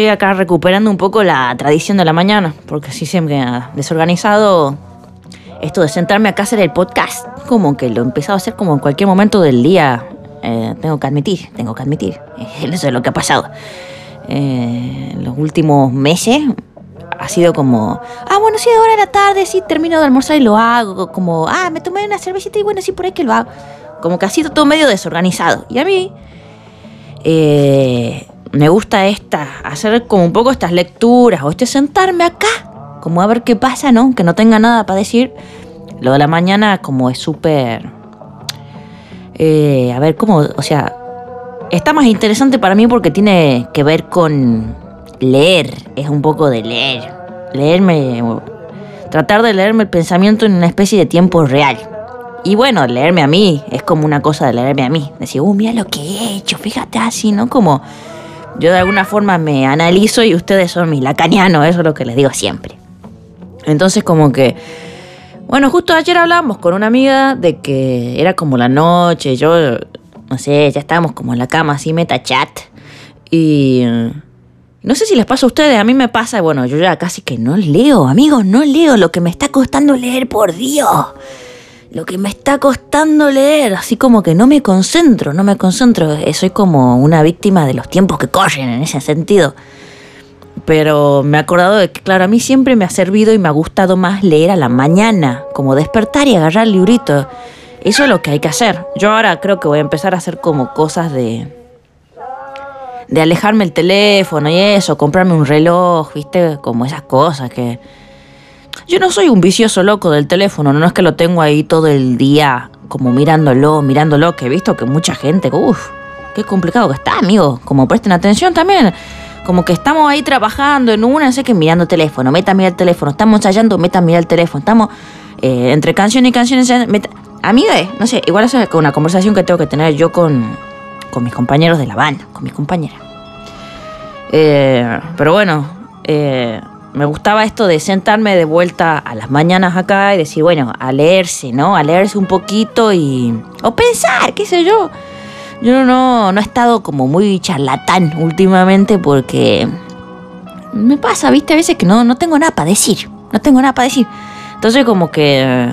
estoy acá recuperando un poco la tradición de la mañana, porque si se me ha desorganizado esto de sentarme acá a hacer el podcast, como que lo he empezado a hacer como en cualquier momento del día. Eh, tengo que admitir, tengo que admitir. Eso es lo que ha pasado. Eh, los últimos meses ha sido como, ah, bueno, sí, ahora de la tarde, sí, termino de almorzar y lo hago. Como, ah, me tomé una cervecita y bueno, sí, por ahí que lo hago. Como que ha sido todo medio desorganizado. Y a mí eh, me gusta esta, hacer como un poco estas lecturas o este sentarme acá, como a ver qué pasa, ¿no? Que no tenga nada para decir. Lo de la mañana como es súper... Eh, a ver, ¿cómo? O sea, está más interesante para mí porque tiene que ver con leer, es un poco de leer. Leerme, tratar de leerme el pensamiento en una especie de tiempo real. Y bueno, leerme a mí es como una cosa de leerme a mí. Decir, uh, mira lo que he hecho, fíjate así, ¿no? Como yo de alguna forma me analizo y ustedes son mis lacanianos, eso es lo que les digo siempre. Entonces como que, bueno, justo ayer hablamos con una amiga de que era como la noche, yo, no sé, ya estábamos como en la cama así, meta chat. Y no sé si les pasa a ustedes, a mí me pasa, bueno, yo ya casi que no leo, amigos, no leo lo que me está costando leer, por Dios lo que me está costando leer, así como que no me concentro, no me concentro, eh, soy como una víctima de los tiempos que corren en ese sentido. Pero me he acordado de que, claro, a mí siempre me ha servido y me ha gustado más leer a la mañana, como despertar y agarrar el librito. Eso es lo que hay que hacer. Yo ahora creo que voy a empezar a hacer como cosas de. de alejarme el teléfono y eso, comprarme un reloj, ¿viste? Como esas cosas que yo no soy un vicioso loco del teléfono, no es que lo tengo ahí todo el día como mirándolo, mirándolo, que he visto que mucha gente, uff, qué complicado que está, amigo. Como presten atención también. Como que estamos ahí trabajando en una, sé que mirando teléfono, meta mirar el teléfono, estamos ensayando, meta mirar el teléfono, estamos eh, entre canción y canción meta... Amiga, eh, no sé, igual eso es una conversación que tengo que tener yo con, con mis compañeros de la banda, con mis compañeras. Eh, pero bueno, eh, me gustaba esto de sentarme de vuelta a las mañanas acá y decir, bueno, a leerse, ¿no? A leerse un poquito y... O pensar, qué sé yo. Yo no, no he estado como muy charlatán últimamente porque... Me pasa, viste, a veces que no, no tengo nada para decir. No tengo nada para decir. Entonces como que...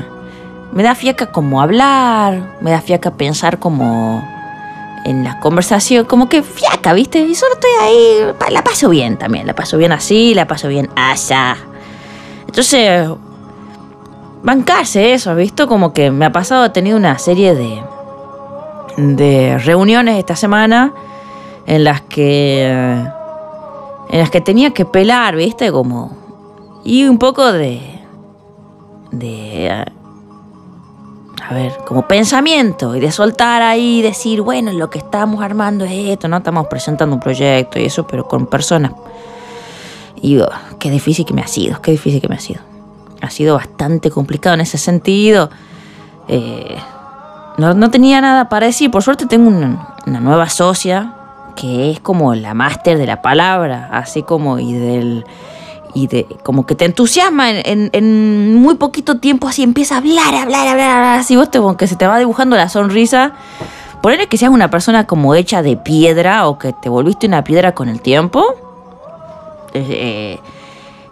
Me da fiaca como hablar, me da fiaca pensar como en la conversación, como que fiaca, ¿viste? Y solo estoy ahí, la paso bien también, la paso bien así, la paso bien allá. Entonces, bancarse eso, ¿visto? Como que me ha pasado, he tenido una serie de, de reuniones esta semana en las que, en las que tenía que pelar, ¿viste? Como, y un poco de, de a ver, como pensamiento y de soltar ahí y decir, bueno, lo que estamos armando es esto, ¿no? Estamos presentando un proyecto y eso, pero con personas. Y oh, qué difícil que me ha sido, qué difícil que me ha sido. Ha sido bastante complicado en ese sentido. Eh, no, tenía nada para decir. Por suerte tengo una, una nueva socia que es como la máster de la palabra, así como y del y de como que te entusiasma en, muy poquito tiempo, así empieza a hablar, hablar, hablar, hablar, así vos te, como que se te va dibujando la sonrisa. Ponerle que seas una persona como hecha de piedra o que te volviste una piedra con el tiempo. Eh,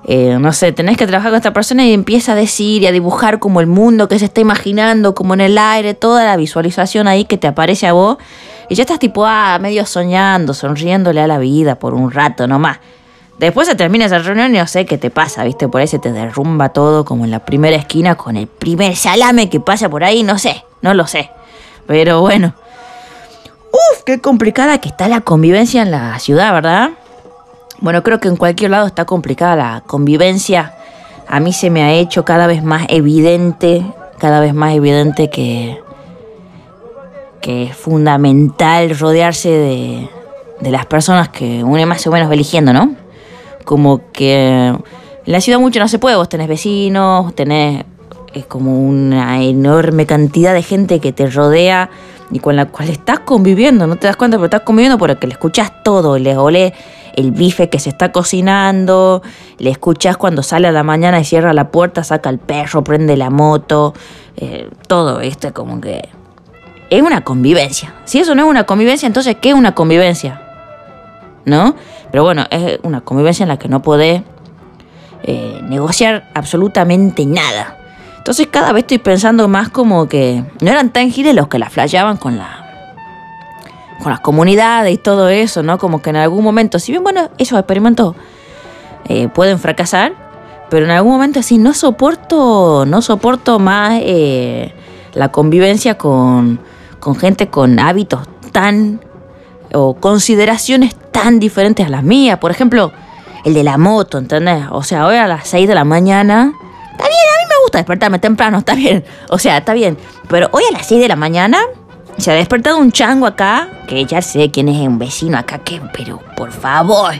eh, no sé, tenés que trabajar con esta persona y empieza a decir y a dibujar como el mundo que se está imaginando, como en el aire, toda la visualización ahí que te aparece a vos. Y ya estás tipo, ah, medio soñando, sonriéndole a la vida por un rato nomás. Después se termina esa reunión y no sé qué te pasa, ¿viste? Por ahí se te derrumba todo como en la primera esquina con el primer salame que pasa por ahí, no sé, no lo sé. Pero bueno. Uf, qué complicada que está la convivencia en la ciudad, ¿verdad? Bueno, creo que en cualquier lado está complicada la convivencia. A mí se me ha hecho cada vez más evidente, cada vez más evidente que, que es fundamental rodearse de, de las personas que uno más o menos eligiendo, ¿no? Como que en la ciudad mucho no se puede, vos tenés vecinos, tenés es como una enorme cantidad de gente que te rodea y con la cual estás conviviendo, no te das cuenta, pero estás conviviendo porque le escuchas todo, le olé el bife que se está cocinando, le escuchas cuando sale a la mañana y cierra la puerta, saca el perro, prende la moto, eh, todo esto como que es una convivencia. Si eso no es una convivencia, entonces ¿qué es una convivencia? ¿No? Pero bueno, es una convivencia en la que no podés eh, negociar absolutamente nada. Entonces cada vez estoy pensando más como que no eran tan giles los que la flayaban con la con las comunidades y todo eso, ¿no? Como que en algún momento, si bien bueno, esos experimentos eh, pueden fracasar, pero en algún momento así no soporto, no soporto más eh, la convivencia con, con gente con hábitos tan o consideraciones tan diferentes a las mías. Por ejemplo, el de la moto, ¿entendés? O sea, hoy a las 6 de la mañana. Está bien, a mí me gusta despertarme temprano, está bien. O sea, está bien. Pero hoy a las 6 de la mañana se ha despertado un chango acá, que ya sé quién es un vecino acá, que, pero por favor.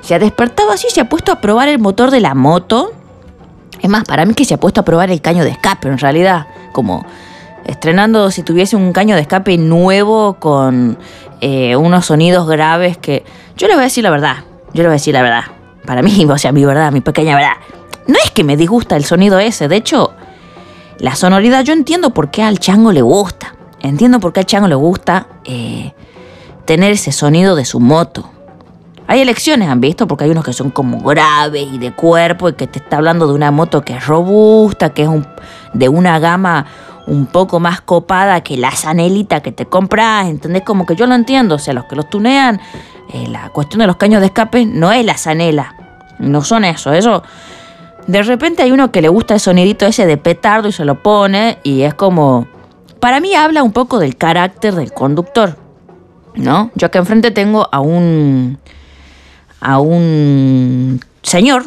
Se ha despertado así, se ha puesto a probar el motor de la moto. Es más, para mí que se ha puesto a probar el caño de escape, en realidad. Como estrenando si tuviese un caño de escape nuevo con eh, unos sonidos graves que... Yo le voy a decir la verdad, yo le voy a decir la verdad. Para mí, o sea, mi verdad, mi pequeña verdad. No es que me disgusta el sonido ese, de hecho, la sonoridad yo entiendo por qué al chango le gusta. Entiendo por qué al chango le gusta eh, tener ese sonido de su moto. Hay elecciones, han visto, porque hay unos que son como graves y de cuerpo y que te está hablando de una moto que es robusta, que es un, de una gama un poco más copada que la sanelita que te compras, ¿entendés? Como que yo lo entiendo, o sea, los que los tunean, eh, la cuestión de los caños de escape no es la sanela, no son eso, eso... De repente hay uno que le gusta el sonidito ese de petardo y se lo pone y es como... Para mí habla un poco del carácter del conductor, ¿no? Yo acá enfrente tengo a un... a un señor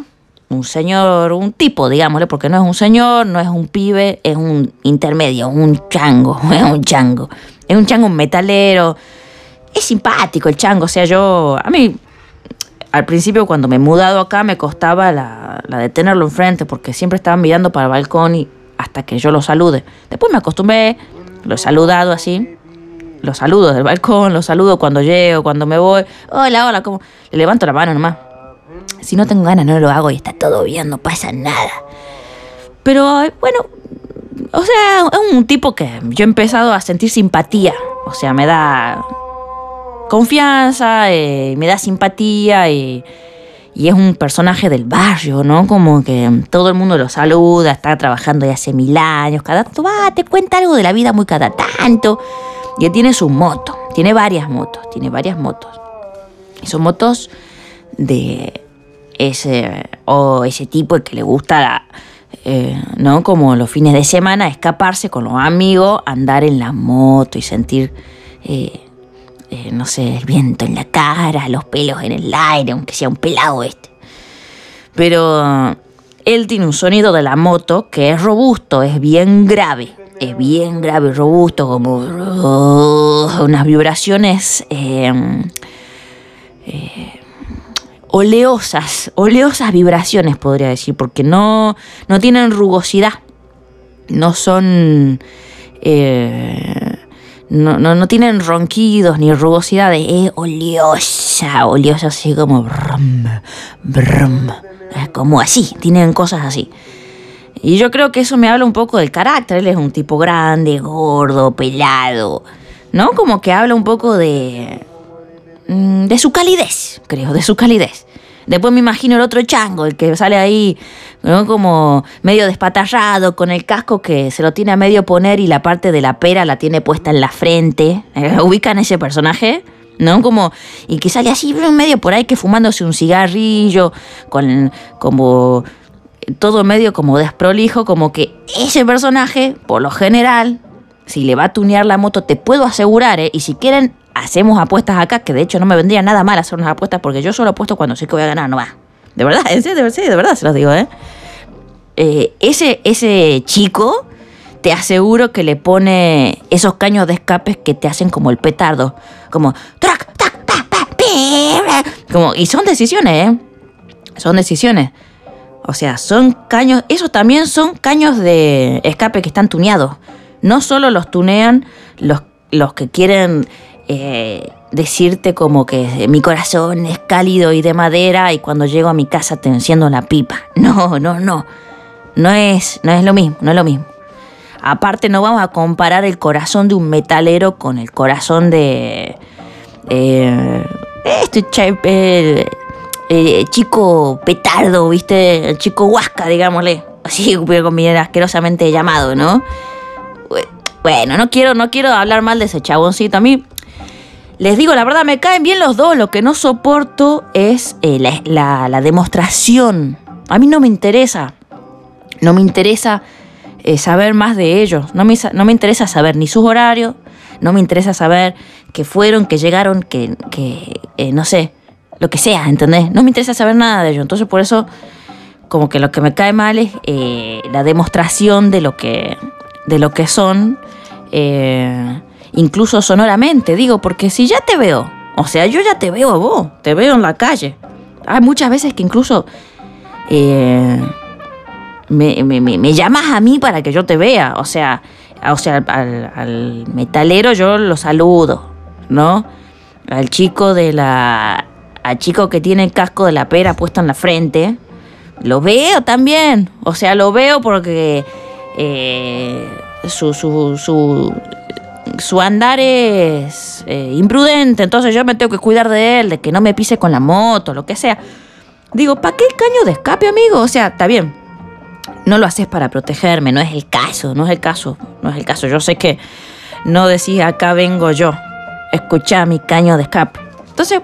un señor, un tipo, digámosle, porque no es un señor, no es un pibe, es un intermedio, un chango, es un chango. Es un chango metalero. Es simpático el chango, o sea, yo, a mí, al principio cuando me he mudado acá me costaba la, de tenerlo enfrente, porque siempre estaban mirando para el balcón y hasta que yo lo salude. Después me acostumbré, lo he saludado así, lo saludo del balcón, lo saludo cuando llego, cuando me voy. Hola, hola, ¿cómo? Le levanto la mano nomás si no tengo ganas, no lo hago y está todo bien, no pasa nada. Pero bueno, o sea, es un tipo que yo he empezado a sentir simpatía. O sea, me da confianza, eh, me da simpatía y, y, es un personaje del barrio, ¿no? Como que todo el mundo lo saluda, está trabajando ya hace mil años, cada tanto va, te cuenta algo de la vida muy cada tanto. Y tiene su moto, tiene varias motos, tiene varias motos. Y son motos de ese, o ese tipo que le gusta, eh, ¿no? Como los fines de semana, escaparse con los amigos, andar en la moto y sentir, eh, eh, no sé, el viento en la cara, los pelos en el aire, aunque sea un pelado este. Pero él tiene un sonido de la moto que es robusto, es bien grave. Es bien grave y robusto, como unas vibraciones oleosas, oleosas vibraciones podría decir, porque no, no tienen rugosidad, no son... Eh, no, no, tienen ronquidos ni rugosidades, es oleosa, oleosa así como brum, brum, como así, tienen cosas así. Y yo creo que eso me habla un poco del carácter, él es un tipo grande, gordo, pelado, ¿no? Como que habla un poco de, de su calidez, creo, de su calidez. Después me imagino el otro chango, el que sale ahí como medio despatarrado, con el casco que se lo tiene a medio poner y la parte de la pera la tiene puesta en la frente. ¿Ubican ese personaje? ¿No? Como, y que sale así medio por ahí que fumándose un cigarrillo, con como todo medio como desprolijo, como que ese personaje, por lo general, si le va a tunear la moto, te puedo asegurar, ¿eh? y si quieren hacemos apuestas acá, que de hecho no me vendría nada mal hacer unas apuestas porque yo solo apuesto cuando sé que voy a ganar, no va. De verdad, en serio, de verdad se los digo, ¿eh? ¿eh? ese, ese chico, te aseguro que le pone esos caños de escapes que te hacen como el petardo. Como, como, y son decisiones, ¿eh? Son decisiones. O sea, son caños, esos también son caños de escape que están tuneados. No solo los tunean los, los que quieren eh, decirte como que mi corazón es cálido y de madera y cuando llego a mi casa te enciendo la pipa. No, no, no. No es, no es lo mismo, no es lo mismo. Aparte no vamos a comparar el corazón de un metalero con el corazón de... Eh, este chico petardo, ¿viste? El chico huasca, digámosle. Así como asquerosamente llamado, ¿no? Bueno, no quiero, no quiero hablar mal de ese chaboncito. A mí, les digo, la verdad, me caen bien los dos. Lo que no soporto es eh, la, demostración. A mí no me interesa. No me interesa eh, saber más de ellos. No me, no me interesa saber ni sus horarios. No me interesa saber que fueron, que llegaron, que, que eh, no sé, lo que sea, ¿entendés? No me interesa saber nada de ellos. Entonces, por eso, como que lo que me cae mal es la demostración de lo que, de lo que son incluso sonoramente, digo, porque si ya te veo, o sea, yo ya te veo a vos, te veo en la calle. Hay muchas veces que incluso eh, me, llamas a mí para que yo te vea, o sea, o sea al, metalero yo lo saludo, ¿no? Al chico de la... Al chico que tiene el casco de la pera puesto en la frente, lo veo también. O sea, lo veo porque eh, su, su, su, su andar es eh, imprudente, entonces yo me tengo que cuidar de él, de que no me pise con la moto, lo que sea. Digo, ¿para qué el caño de escape, amigo? O sea, está bien. No lo haces para protegerme, no es el caso, no es el caso, no es el caso. Yo sé que no decís acá vengo yo. Escuchá mi caño de escape. Entonces,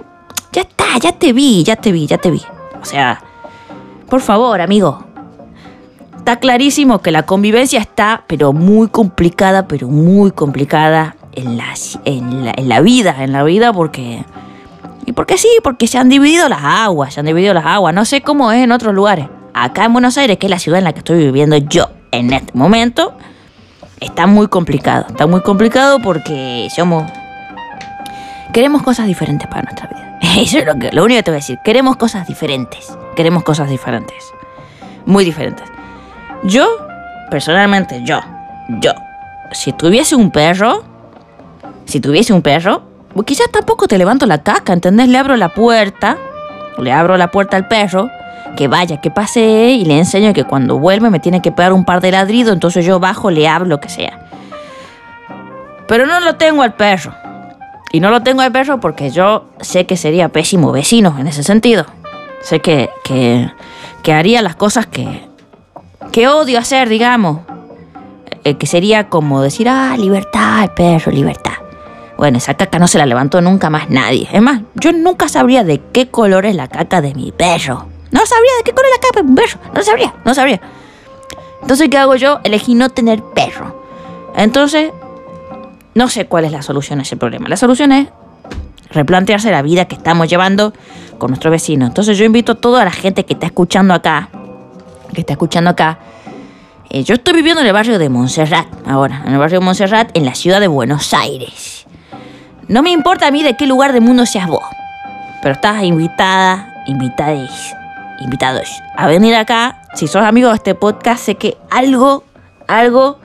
ya está, ya te vi, ya te vi, ya te vi. O sea, por favor, amigo, Está clarísimo que la convivencia está, pero muy complicada, pero muy complicada en la, en la, vida, en la vida porque... ¿Y porque sí? Porque se han dividido las aguas, se han dividido las aguas. No sé cómo es en otros lugares. Acá en Buenos Aires, que es la ciudad en la que estoy viviendo yo en este momento, está muy complicado. Está muy complicado porque somos... Queremos cosas diferentes para nuestra vida. Eso es lo, lo único que te voy a decir. Queremos cosas diferentes. Queremos cosas diferentes. Muy diferentes. Yo, personalmente, yo, yo, si tuviese un perro, si tuviese un perro, pues quizás tampoco te levanto la caca, ¿entendés? Le abro la puerta, le abro la puerta al perro, que vaya, que pase y le enseño que cuando vuelve me tiene que pegar un par de ladridos, entonces yo bajo, le hablo, lo que sea. Pero no lo tengo al perro. Y no lo tengo al perro porque yo sé que sería pésimo vecino en ese sentido. Sé que, que, que haría las cosas que, que odio hacer, digamos. Eh, que sería como decir, ah, libertad, el perro, libertad. Bueno, esa caca no se la levantó nunca más nadie. Es más, yo nunca sabría de qué color es la caca de mi perro. No sabría de qué color es la caca de mi perro. No sabría, no sabría. Entonces, ¿qué hago yo? Elegí no tener perro. Entonces, no sé cuál es la solución a ese problema. La solución es replantearse la vida que estamos llevando con nuestro vecino. Entonces, yo invito a toda la gente que está escuchando acá que está escuchando acá, eh, yo estoy viviendo en el barrio de Montserrat, ahora, en el barrio de Montserrat, en la ciudad de Buenos Aires. No me importa a mí de qué lugar del mundo seas vos, pero estás invitada, invitades, invitados a venir acá. Si sos amigo de este podcast, sé que algo, algo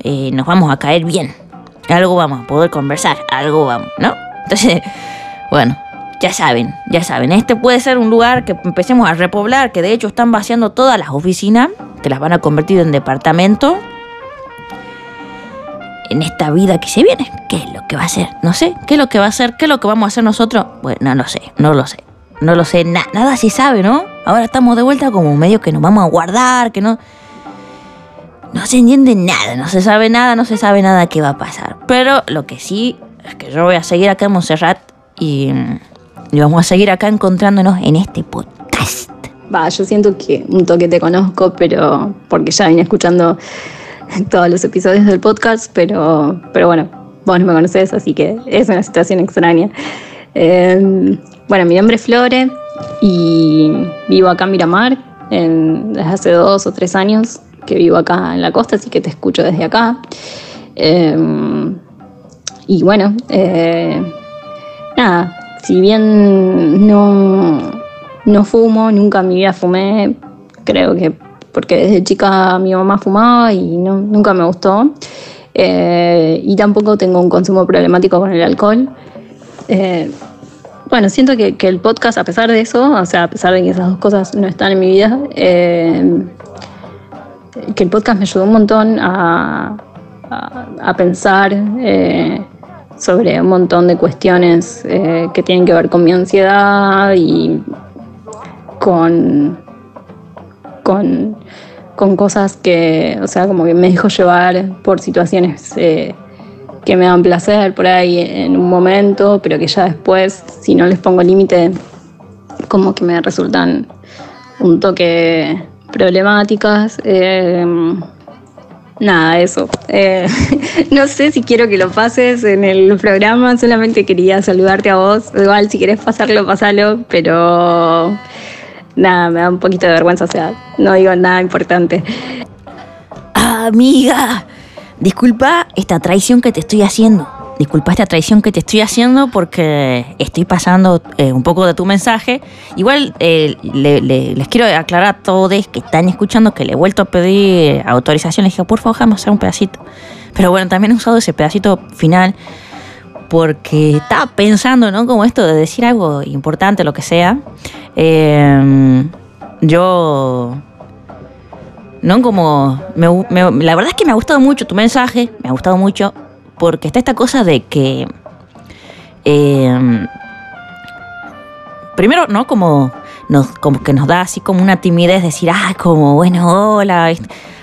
eh, nos vamos a caer bien. Algo vamos a poder conversar, algo vamos, ¿no? Entonces, bueno, ya saben, ya saben, este puede ser un lugar que empecemos a repoblar, que de hecho están vaciando todas las oficinas, que las van a convertir en departamento. En esta vida que se viene, ¿qué es lo que va a hacer? No sé, ¿qué es lo que va a hacer? ¿Qué es lo que vamos a hacer nosotros? Bueno, no lo sé, no lo sé. No lo sé, nada se sabe, ¿no? Ahora estamos de vuelta como medio que nos vamos a guardar, que no... No se entiende nada, no se sabe nada, no se sabe nada qué va a pasar. Pero lo que sí es que yo voy a seguir acá en Montserrat y y vamos a seguir acá encontrándonos en este podcast. Va, yo siento que un toque te conozco, pero porque ya vine escuchando todos los episodios del podcast, pero, pero bueno, vos no me conoces, así que es una situación extraña. Em, bueno, mi nombre es Flore y vivo acá en Miramar desde hace dos o tres años que vivo acá en la costa, así que te escucho desde acá. Em, y bueno, eh, nada, si bien no, no fumo, nunca en mi vida fumé, creo que porque desde chica mi mamá fumaba y nunca me gustó. Eh, y tampoco tengo un consumo problemático con el alcohol. Eh, bueno, siento que, el podcast, a pesar de eso, o sea, a pesar de que esas dos cosas no están en mi vida, eh, que el podcast me ayudó un montón a, a pensar sobre un montón de cuestiones eh, que tienen que ver con mi ansiedad y con, con, cosas que, o sea, como que me dejo llevar por situaciones eh, que me dan placer por ahí en un momento, pero que ya después, si no les pongo límite, como que me resultan un toque problemáticas. Eh, nada, eso. Eh, no sé si quiero que lo pases en el programa, solamente quería saludarte a vos. Igual si querés pasarlo, pasalo, pero nada, me da un poquito de vergüenza, o sea, no digo nada importante. Amiga, disculpa esta traición que te estoy haciendo disculpa esta traición que te estoy haciendo porque estoy pasando eh, un poco de tu mensaje. Igual eh, les quiero aclarar a todos que están escuchando que le he vuelto a pedir autorización. Les dije, por favor, déjame hacer un pedacito. Pero bueno, también he usado ese pedacito final porque estaba pensando, ¿no? Como esto de decir algo importante, lo que sea. Em, yo ¿no? Como, la verdad es que me ha gustado mucho tu mensaje, me ha gustado mucho, porque está esta cosa de que... Em, primero, ¿no? Como, nos, como que nos da así como una timidez decir, ah, como, bueno, hola.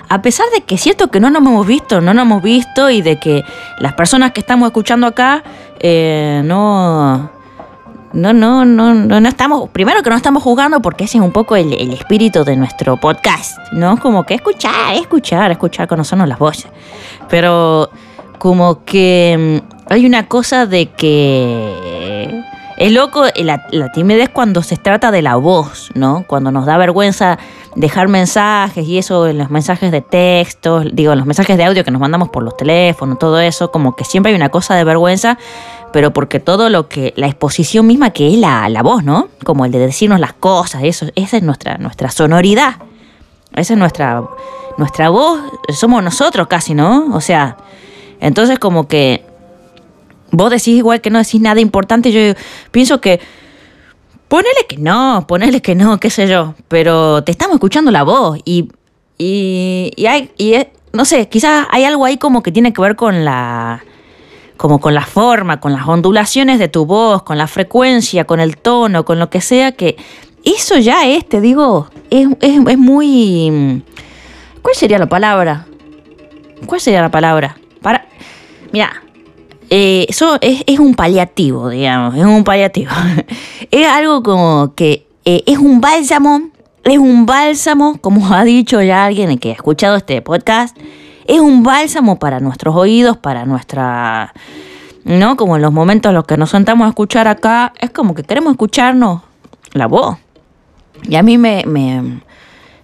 A pesar de que es cierto que no nos hemos visto, no nos hemos visto y de que las personas que estamos escuchando acá eh, no, no, no, no, no, estamos, primero que no estamos jugando porque ese es un poco el, el, espíritu de nuestro podcast, ¿no? Como que escuchar, escuchar, escuchar, conocernos las voces. Pero como que mm, hay una cosa de que es loco la, la, timidez cuando se trata de la voz, ¿no? Cuando nos da vergüenza dejar mensajes y eso en los mensajes de texto, digo, en los mensajes de audio que nos mandamos por los teléfonos, todo eso, como que siempre hay una cosa de vergüenza, pero porque todo lo que, la exposición misma que es la, la voz, ¿no? Como el de decirnos las cosas, eso, esa es nuestra, nuestra sonoridad, esa es nuestra, nuestra voz, somos nosotros casi, ¿no? O sea, entonces como que vos decís igual que no decís nada importante, yo pienso que ponele que no, ponele que no, qué sé yo, pero te estamos escuchando la voz y, y, y hay, y no sé, quizás hay algo ahí como que tiene que ver con la como con la forma, con las ondulaciones de tu voz, con la frecuencia, con el tono, con lo que sea, que eso ya es, te digo, es, es, es muy... ¿Cuál sería la palabra? ¿Cuál sería la palabra? Para, mira, eh, eso es, un paliativo, digamos, es un paliativo. es algo como que eh, es un bálsamo, es un bálsamo, como ha dicho ya alguien que ha escuchado este podcast, es un bálsamo para nuestros oídos, para nuestra... ¿No? Como en los momentos en los que nos sentamos a escuchar acá, es como que queremos escucharnos la voz. Y a mí me, me,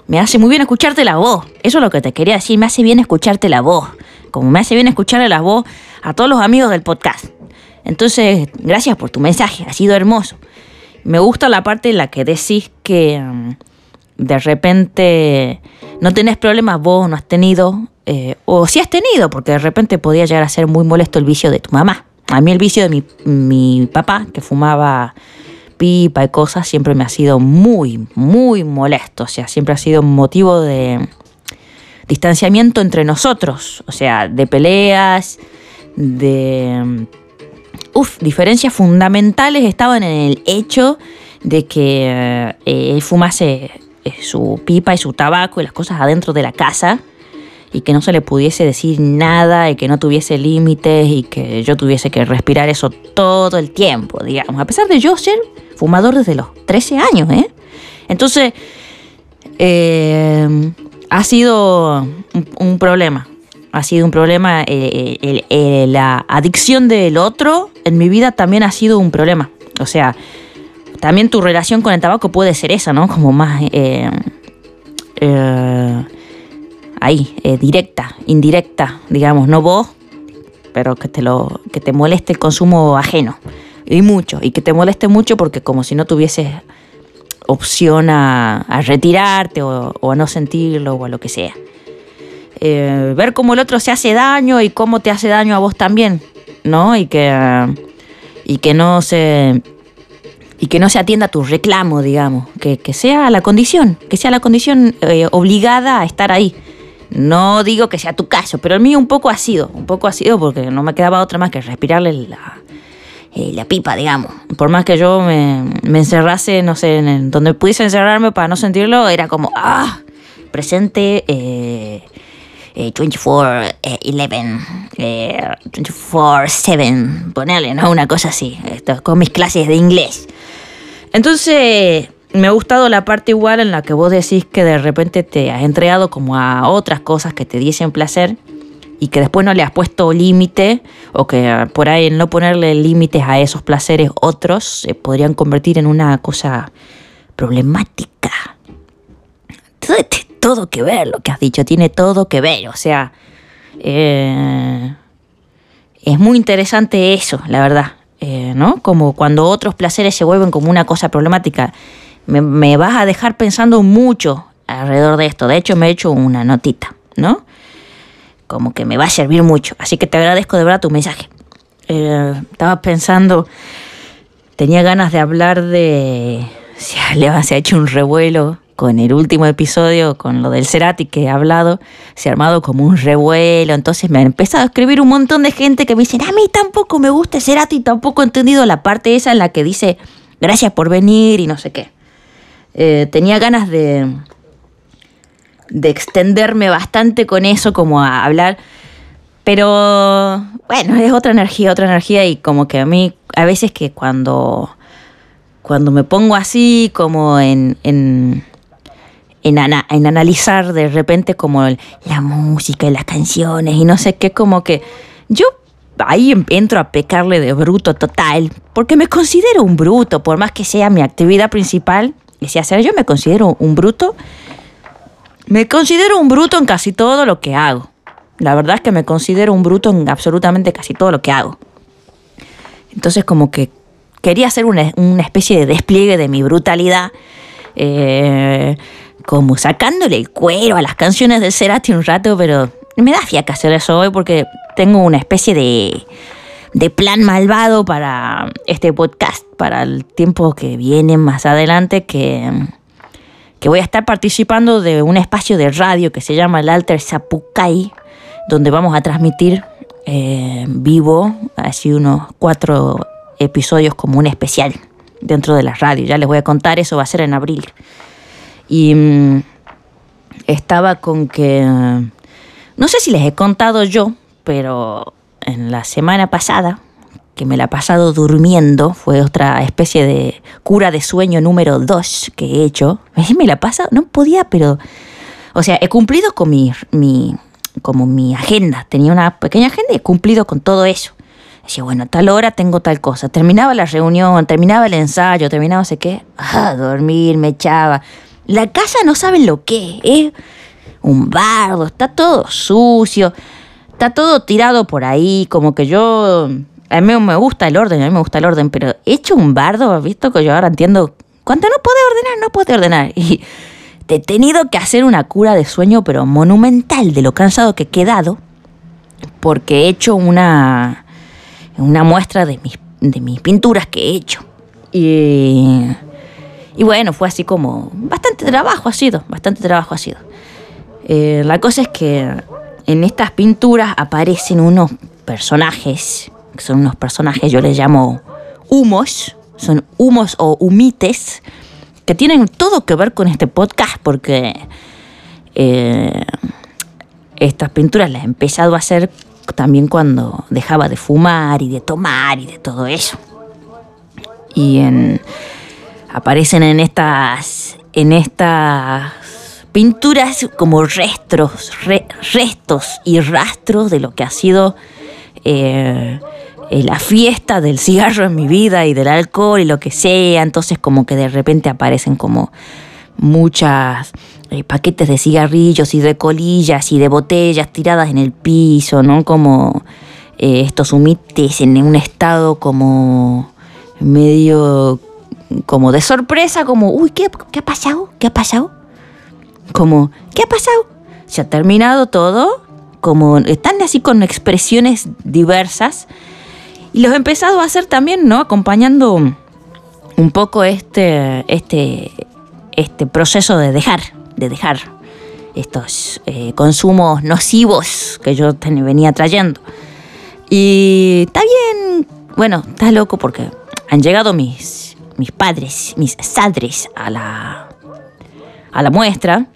me hace muy bien escucharte la voz. Eso es lo que te quería decir, me hace bien escucharte la voz como me hace bien escucharle la voz a todos los amigos del podcast. Entonces, gracias por tu mensaje, ha sido hermoso. Me gusta la parte en la que decís que mm, de repente no tenés problemas vos, no has tenido, eh, o si has tenido, porque de repente podía llegar a ser muy molesto el vicio de tu mamá. A mí el vicio de mi, mi papá, que fumaba pipa y cosas, siempre me ha sido muy, muy molesto. O sea, siempre ha sido motivo de, distanciamiento entre nosotros, o sea, de peleas, de... Uf, diferencias fundamentales estaban en el hecho de que eh, él fumase eh, su pipa y su tabaco y las cosas adentro de la casa y que no se le pudiese decir nada y que no tuviese límites y que yo tuviese que respirar eso todo el tiempo, digamos. A pesar de yo ser fumador desde los 13 años, ¿eh? Entonces, eh, ha sido un, problema. Ha sido un problema. Eh, eh, la adicción del otro en mi vida también ha sido un problema. O sea, también tu relación con el tabaco puede ser esa, ¿no? Como más. Eh, ahí, directa, indirecta, digamos, no vos, pero que te, lo, que te moleste el consumo ajeno. Y mucho, y que te moleste mucho porque como si no tuvieses opción a, retirarte o, a no sentirlo o a lo que sea. Eh, ver cómo el otro se hace daño y cómo te hace daño a vos también, ¿no? Y que, y que no se y que no se atienda a tu reclamo, digamos, que, sea la condición, que sea la condición eh, obligada a estar ahí. No digo que sea tu caso, pero el mío un poco ha sido, un poco ha sido porque no me quedaba otra más que respirarle la, eh, la pipa, digamos. Por más que yo me, me encerrase, no sé, en donde pudiese encerrarme para no sentirlo, era como, ah, presente eh, 24-11, eh, 24-7, eh, ponerle, ¿no? Una cosa así, esto, con mis clases de inglés. Entonces, me ha gustado la parte igual en la que vos decís que de repente te has entregado como a otras cosas que te diesen placer y que después no le has puesto límite o que por ahí no ponerle límites a esos placeres otros se podrían convertir en una cosa problemática. Todo, todo que ver lo que has dicho, tiene todo que ver, o sea, eh, es muy interesante eso, la verdad, eh, ¿no? Como cuando otros placeres se vuelven como una cosa problemática me, vas a dejar pensando mucho alrededor de esto. De hecho, me he hecho una notita, ¿no? Como que me va a servir mucho. Así que te agradezco de verdad tu mensaje. Eh, estaba pensando, tenía ganas de hablar de... Se ha hecho un revuelo con el último episodio, con lo del Cerati que he hablado, se ha armado como un revuelo, entonces me ha empezado a escribir un montón de gente que me dicen, a mí tampoco me gusta Cerati, tampoco he entendido la parte esa en la que dice, gracias por venir y no sé qué. Eh, tenía ganas de, de extenderme bastante con eso, como a hablar. Pero bueno, es otra energía, otra energía y como que a mí a veces que cuando, cuando me pongo así como en, en, en, en analizar de repente como la música y las canciones y no sé qué, como que yo ahí entro a pecarle de bruto total, porque me considero un bruto, por más que sea mi actividad principal, si hacer yo me considero un bruto. Me considero un bruto en casi todo lo que hago. La verdad es que me considero un bruto en absolutamente casi todo lo que hago. Entonces como que quería hacer una, especie de despliegue de mi brutalidad. Eh, como sacándole el cuero a las canciones del Cerati un rato, pero me da fiaca hacer eso hoy porque tengo una especie de de plan malvado para este podcast, para el tiempo que viene más adelante, que, que voy a estar participando de un espacio de radio que se llama el Alter Zapucay, donde vamos a transmitir eh, vivo, así unos cuatro episodios como un especial dentro de la radio. Ya les voy a contar, eso va a ser en abril. Y mm, estaba con que, no sé si les he contado yo, pero en la semana pasada, que me la he pasado durmiendo, fue otra especie de cura de sueño número 2 que he hecho. Me la pasado, no podía, pero... O sea, he cumplido con mi, mi, como mi agenda. Tenía una pequeña agenda y he cumplido con todo eso. Decía, bueno, a tal hora tengo tal cosa. Terminaba la reunión, terminaba el ensayo, terminaba no sé qué. Ah, dormir, me echaba. La casa no saben lo que es. Un bardo, está todo sucio está todo tirado por ahí, como que yo, a mí me gusta el orden, a mí me gusta el orden, pero he hecho un bardo, ¿has visto? Que yo ahora entiendo, cuando no puede ordenar, no puede ordenar. Y he tenido que hacer una cura de sueño, pero monumental, de lo cansado que he quedado, porque he hecho una, una muestra de mis, de mis pinturas que he hecho. Y, y bueno, fue así como, bastante trabajo ha sido, bastante trabajo ha sido. Eh, la cosa es que en estas pinturas aparecen unos personajes, que son unos personajes, yo les llamo humos, son humos o humites, que tienen todo que ver con este podcast porque eh, estas pinturas las he empezado a hacer también cuando dejaba de fumar y de tomar y de todo eso. Y en, aparecen en estas, en estas pinturas como restos, restos y rastros de lo que ha sido eh, eh, la fiesta del cigarro en mi vida y del alcohol y lo que sea. Entonces como que de repente aparecen como muchas eh, paquetes de cigarrillos y de colillas y de botellas tiradas en el piso, ¿no? Como estos humites en un estado como medio como de sorpresa, como, uy, ¿qué, qué ha pasado? ¿Qué ha pasado? como, ¿qué ha pasado? Se ha terminado todo, como están así con expresiones diversas. Y los he empezado a hacer también, ¿no? Acompañando un poco este, este, este proceso de dejar, de dejar. estos eh, consumos nocivos que yo venía trayendo. Y está bien, bueno, está loco porque han llegado mis, mis padres, mis sadres a la, a la muestra.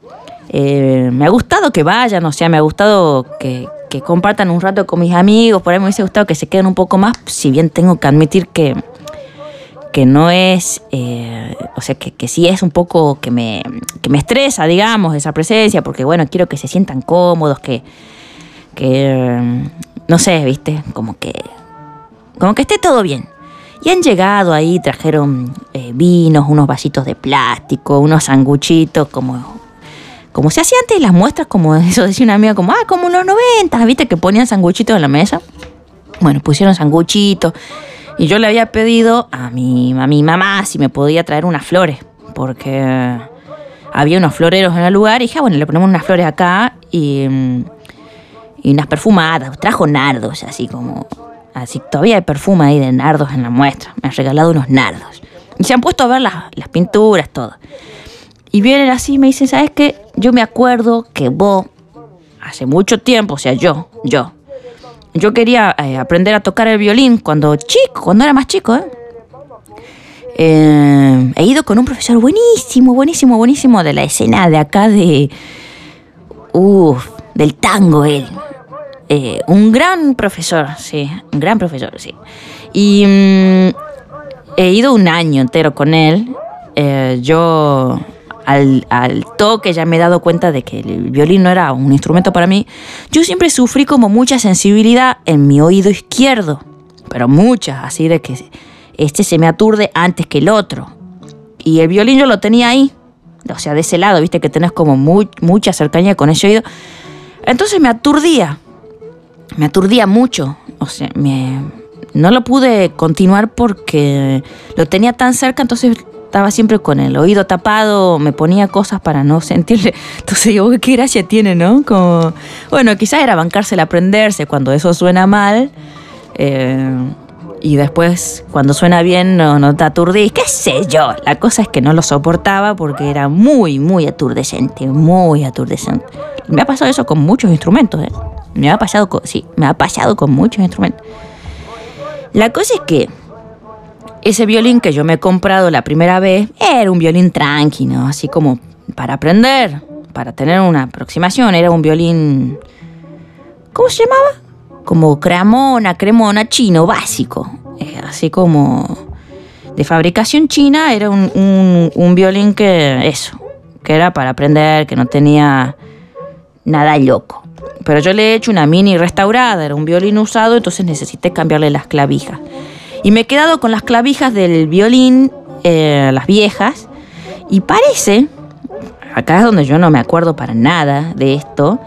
Eh, me ha gustado que vayan, o sea, me ha gustado que, que compartan un rato con mis amigos, por ahí me hubiese gustado que se queden un poco más, si bien tengo que admitir que que no es, eh, o sea, que, que, sí es un poco que me, que me estresa, digamos, esa presencia, porque bueno, quiero que se sientan cómodos, que, que no sé, viste, como que, como que esté todo bien. Y han llegado ahí, trajeron eh, vinos, unos vasitos de plástico, unos sanguchitos, como, como se hacía antes las muestras, como eso decía una amiga, como, ah, como los 90, viste, que ponían sanguchitos en la mesa. Bueno, pusieron sanguchitos y yo le había pedido a mi, a mi mamá si me podía traer unas flores, porque había unos floreros en el lugar y dije, ah, bueno, le ponemos unas flores acá y, y unas perfumadas. Trajo nardos, así como... Así todavía hay perfume ahí de nardos en la muestra. Me han regalado unos nardos. Y se han puesto a ver las, las pinturas, todo. Y vienen así y me dicen, ¿sabes qué? Yo me acuerdo que vos, hace mucho tiempo, o sea, yo, yo, yo quería eh, aprender a tocar el violín cuando chico, cuando era más chico, ¿eh? ¿eh? he ido con un profesor buenísimo, buenísimo, buenísimo de la escena de acá de... Uf, del tango él. Eh, un gran profesor, sí, un gran profesor, sí. Y mm, he ido un año entero con él. yo al, toque ya me he dado cuenta de que el violín no era un instrumento para mí, yo siempre sufrí como mucha sensibilidad en mi oído izquierdo, pero mucha, así de que este se me aturde antes que el otro. Y el violín yo lo tenía ahí, o sea, de ese lado, viste que tenés como mucha cercanía con ese oído. Entonces me aturdía, me aturdía mucho, o sea, no lo pude continuar porque lo tenía tan cerca, entonces estaba siempre con el oído tapado, me ponía cosas para no sentirle. Entonces digo, qué gracia tiene, ¿no? Como, bueno, quizás era bancársela aprenderse cuando eso suena mal. Eh, y después, cuando suena bien, no, no te aturdís, qué sé yo. La cosa es que no lo soportaba porque era muy, muy aturdecente, muy aturdecente. Me ha pasado eso con muchos instrumentos, ¿eh? Me ha pasado con, sí, me ha pasado con muchos instrumentos. La cosa es que ese violín que yo me he comprado la primera vez era un violín tranquilo, así como para aprender, para tener una aproximación. Era un violín. ¿Cómo se llamaba? Como cremona, cremona chino, básico. Eh, así como de fabricación china, era un, un violín que. Eso, que era para aprender, que no tenía nada loco. Pero yo le he hecho una mini restaurada, era un violín usado, entonces necesité cambiarle las clavijas. Y me he quedado con las clavijas del violín, eh, las viejas, y parece, acá es donde yo no me acuerdo para nada de esto,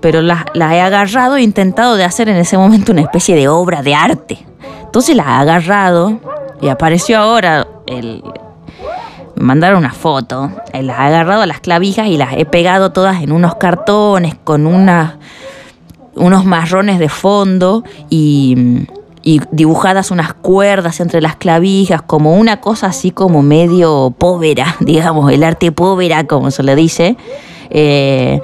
pero las, he agarrado e intentado de hacer en ese momento una especie de obra de arte. Entonces las he agarrado y apareció ahora el, me mandaron una foto, eh, las he agarrado a las clavijas y las he pegado todas en unos cartones con unas, unos marrones de fondo y, y dibujadas unas cuerdas entre las clavijas, como una cosa así como medio povera, digamos, el arte povera, como se le dice. Eh,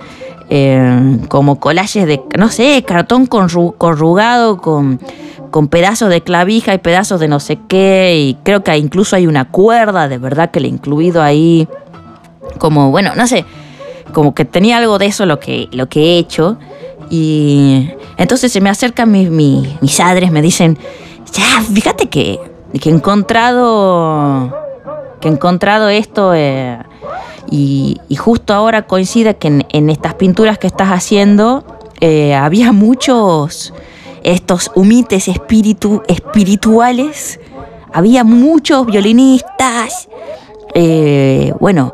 eh, como collages de, no sé, cartón corrugado con, con pedazos de clavija y pedazos de no sé qué, y creo que incluso hay una cuerda, de verdad que le he incluido ahí, como, bueno, no sé, como que tenía algo de eso lo que, lo que he hecho. Y entonces se me acercan mis, mis, padres, me dicen, ya, fíjate que, que he encontrado, que he encontrado esto eh, y, justo ahora coincide que en, estas pinturas que estás haciendo eh, había muchos, estos humites espíritu, espirituales, había muchos violinistas, eh, bueno,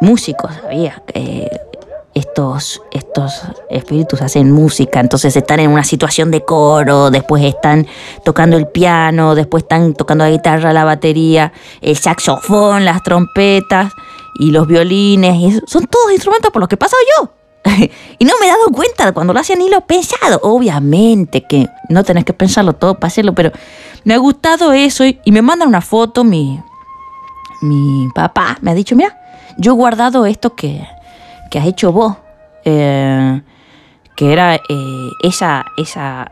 músicos, había estos, estos espíritus hacen música, entonces están en una situación de coro, después están tocando el piano, después están tocando la guitarra, la batería, el saxofón, las trompetas y los violines, y son todos instrumentos por los que he pasado yo. y no me he dado cuenta cuando lo hacen ni lo he pensado. Obviamente que no tenés que pensarlo todo para hacerlo, pero me ha gustado eso y, y me mandan una foto mi, mi papá, me ha dicho, mira, yo he guardado esto que, que has hecho vos. Eh, que era eh, esa, esa,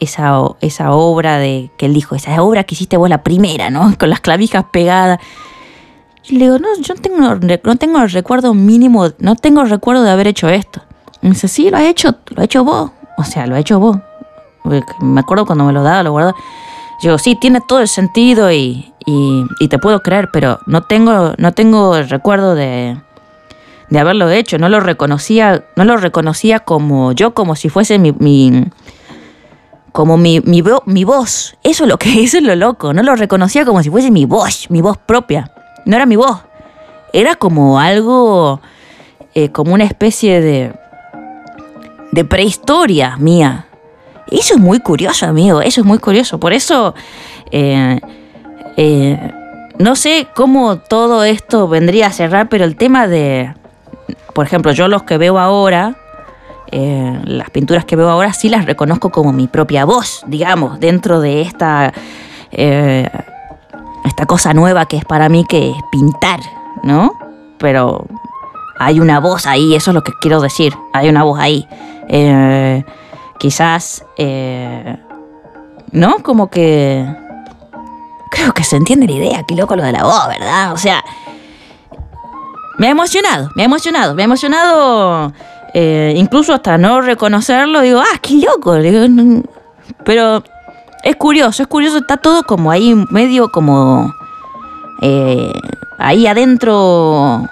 esa, esa obra de que él dijo, esa obra que hiciste vos la primera, ¿no? Con las clavijas pegadas. Y le digo, no, yo tengo, no tengo el recuerdo mínimo, no tengo recuerdo de haber hecho esto. Y me dice, sí, lo has hecho, lo has hecho vos. O sea, lo has hecho vos. Me acuerdo cuando me lo daba, lo guardaba. Yo digo, sí, tiene todo el sentido y, y, te puedo creer, pero no tengo, no tengo el recuerdo de, de haberlo hecho. No lo reconocía, no lo reconocía como yo, como si fuese mi, mi como mi, mi, mi, voz. Eso es lo que eso es lo loco. No lo reconocía como si fuese mi voz, mi voz propia. No era mi voz. Era como algo, eh, como una especie de, de prehistoria mía. Eso es muy curioso, amigo. Eso es muy curioso. Por eso, eh, eh, no sé cómo todo esto vendría a cerrar, pero el tema de, por ejemplo, yo los que veo ahora, las pinturas que veo ahora, sí las reconozco como mi propia voz, digamos, dentro de esta esta cosa nueva que es para mí que es pintar, ¿no? Pero hay una voz ahí, eso es lo que quiero decir, hay una voz ahí. Eh, quizás, eh, ¿no? Como que... Creo que se entiende la idea, qué loco lo de la voz, ¿verdad? O sea, me ha emocionado, me ha emocionado, me ha emocionado, eh, incluso hasta no reconocerlo, digo, ah, qué loco, pero es curioso, es curioso, está todo como ahí medio como eh, ahí adentro,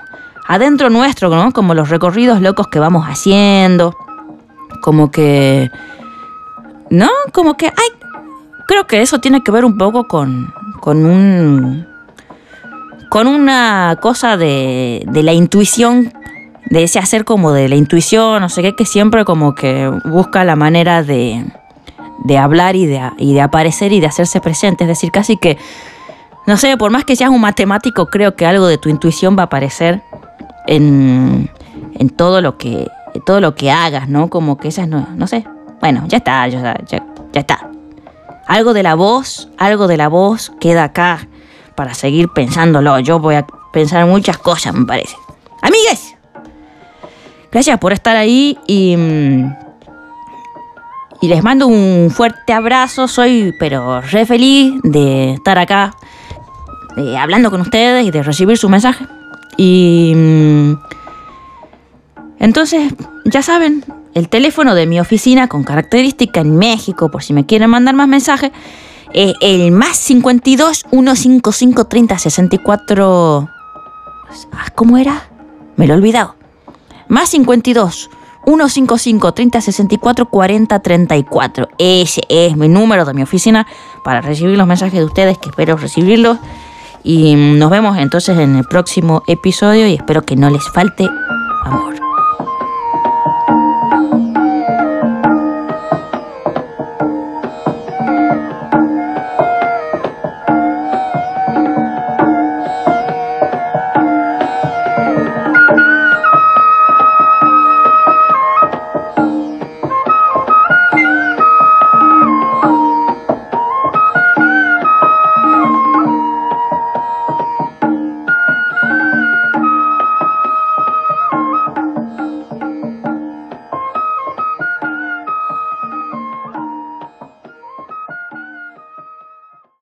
adentro nuestro, ¿no? Como los recorridos locos que vamos haciendo, como que, ¿no? Como que hay, creo que eso tiene que ver un poco con, con un, con una cosa de, de la intuición de ese hacer como de la intuición, no sé qué, que siempre como que busca la manera de, de hablar y de, y de aparecer y de hacerse presente. Es decir, casi que, no sé, por más que seas un matemático, creo que algo de tu intuición va a aparecer en, en todo lo que todo lo que hagas, ¿no? Como que esas no, no sé. Bueno, ya está, ya, ya, ya está. Algo de la voz, algo de la voz queda acá para seguir pensándolo. Yo voy a pensar muchas cosas, me parece. Amigues, gracias por estar ahí y mm, y les mando un fuerte abrazo. Soy, pero re feliz de estar acá hablando con ustedes y de recibir su mensaje. Y. Mm, entonces, ya saben, el teléfono de mi oficina con característica en México, por si me quieren mandar más mensajes, es el más 52 155 30 64. ¿Cómo era? Me lo he olvidado. Más 52 155 30 64 40 34. Ese es mi número de mi oficina para recibir los mensajes de ustedes, que espero recibirlos. Y nos vemos entonces en el próximo episodio y espero que no les falte amor.